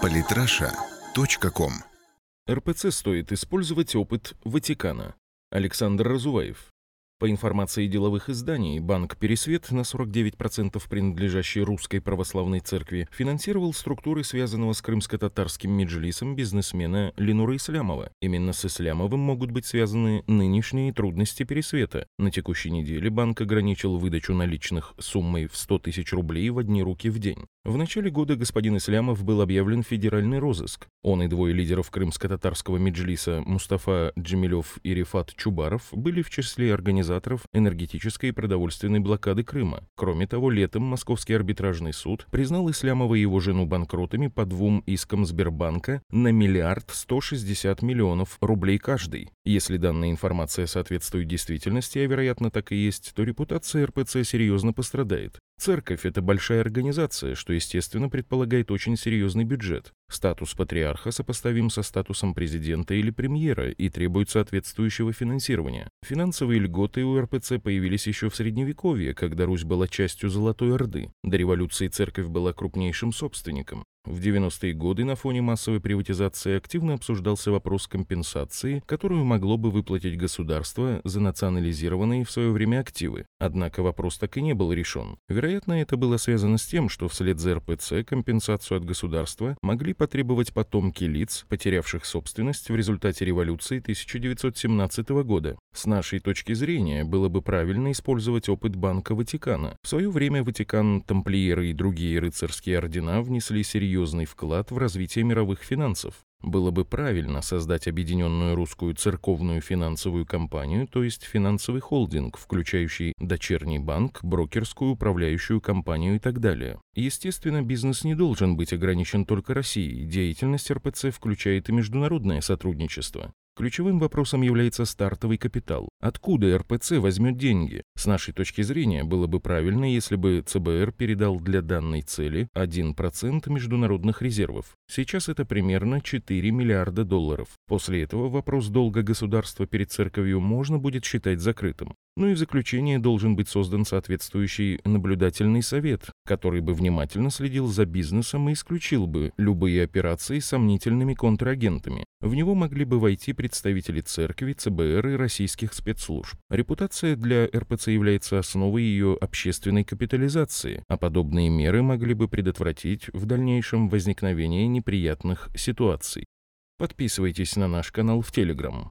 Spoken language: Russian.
Политраша.ком РПЦ стоит использовать опыт Ватикана. Александр Разуваев. По информации деловых изданий, банк «Пересвет» на 49% принадлежащий Русской Православной Церкви финансировал структуры связанного с крымско-татарским меджлисом бизнесмена Ленура Ислямова. Именно с Ислямовым могут быть связаны нынешние трудности «Пересвета». На текущей неделе банк ограничил выдачу наличных суммой в 100 тысяч рублей в одни руки в день. В начале года господин Ислямов был объявлен федеральный розыск. Он и двое лидеров крымско-татарского меджлиса Мустафа Джемилев и Рифат Чубаров были в числе организаторов энергетической и продовольственной блокады Крыма. Кроме того, летом Московский арбитражный суд признал Ислямова и его жену банкротами по двум искам Сбербанка на миллиард 160 миллионов рублей каждый. Если данная информация соответствует действительности, а вероятно так и есть, то репутация РПЦ серьезно пострадает. Церковь – это большая организация, что, естественно, предполагает очень серьезный бюджет. Статус патриарха сопоставим со статусом президента или премьера и требует соответствующего финансирования. Финансовые льготы у РПЦ появились еще в Средневековье, когда Русь была частью Золотой Орды. До революции церковь была крупнейшим собственником. В 90-е годы на фоне массовой приватизации активно обсуждался вопрос компенсации, которую могло бы выплатить государство за национализированные в свое время активы. Однако вопрос так и не был решен. Вероятно, это было связано с тем, что вслед за РПЦ компенсацию от государства могли потребовать потомки лиц, потерявших собственность в результате революции 1917 года. С нашей точки зрения, было бы правильно использовать опыт Банка Ватикана. В свое время Ватикан, тамплиеры и другие рыцарские ордена внесли серьезные серьезный вклад в развитие мировых финансов. Было бы правильно создать объединенную русскую церковную финансовую компанию, то есть финансовый холдинг, включающий дочерний банк, брокерскую управляющую компанию и так далее. Естественно, бизнес не должен быть ограничен только Россией. Деятельность РПЦ включает и международное сотрудничество. Ключевым вопросом является стартовый капитал. Откуда РПЦ возьмет деньги? С нашей точки зрения, было бы правильно, если бы ЦБР передал для данной цели 1% международных резервов. Сейчас это примерно 4 миллиарда долларов. После этого вопрос долга государства перед церковью можно будет считать закрытым. Ну и в заключение должен быть создан соответствующий наблюдательный совет, который бы внимательно следил за бизнесом и исключил бы любые операции с сомнительными контрагентами. В него могли бы войти представители церкви, ЦБР и российских спецслужб. Репутация для РПЦ является основой ее общественной капитализации, а подобные меры могли бы предотвратить в дальнейшем возникновение неприятных ситуаций. Подписывайтесь на наш канал в Телеграм.